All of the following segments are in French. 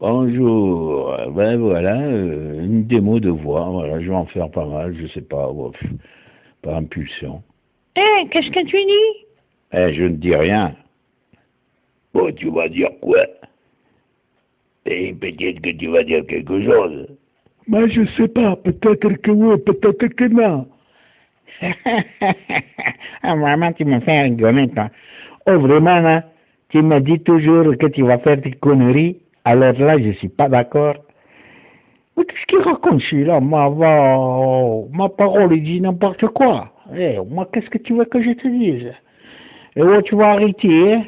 Bonjour. Ben voilà, euh, une démo de voix. Voilà, je vais en faire pas mal, je sais pas, pff, par impulsion. Eh, qu'est-ce que tu dis? Eh, je ne dis rien. Bon, tu vas dire quoi? Et peut-être que tu vas dire quelque chose. Moi, je sais pas. Peut-être que oui, peut-être que non. ah, vraiment, tu me fais rigoler, toi. Oh, vraiment, là, tu me dis toujours que tu vas faire des conneries. Alors là, je suis pas d'accord. Mais qu'est-ce qu'il raconte celui-là? Ma, va- ma parole, il dit n'importe quoi. Eh, moi, qu'est-ce que tu veux que je te dise? Et où tu vas arrêter hein?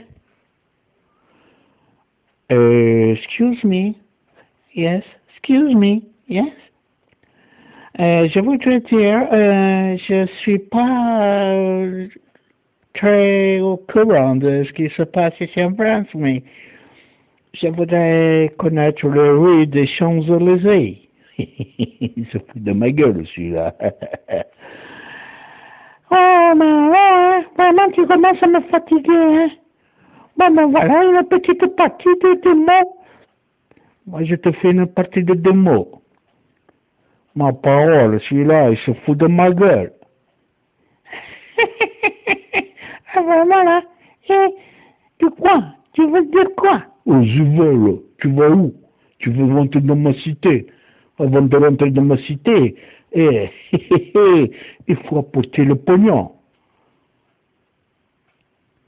Euh, excuse me. Yes, excuse me. Yes. Euh, je voudrais dire, euh, je suis pas euh, très au courant de ce qui se passe ici en France, mais je voudrais connaître le rue des Champs-Élysées. Il se fout de ma gueule, celui-là. oh, mais ouais, vraiment, tu commences à me fatiguer, hein. Bon, ben voilà, une petite partie de démo. Moi, je te fais une partie de démo. Ma parole, celui-là, il se fout de ma gueule. ah, vraiment, là Eh, Tu quoi Tu veux dire quoi Oh, je veux. Tu vas où Tu veux rentrer dans ma cité Avant de rentrer dans ma cité, eh, il faut apporter le pognon.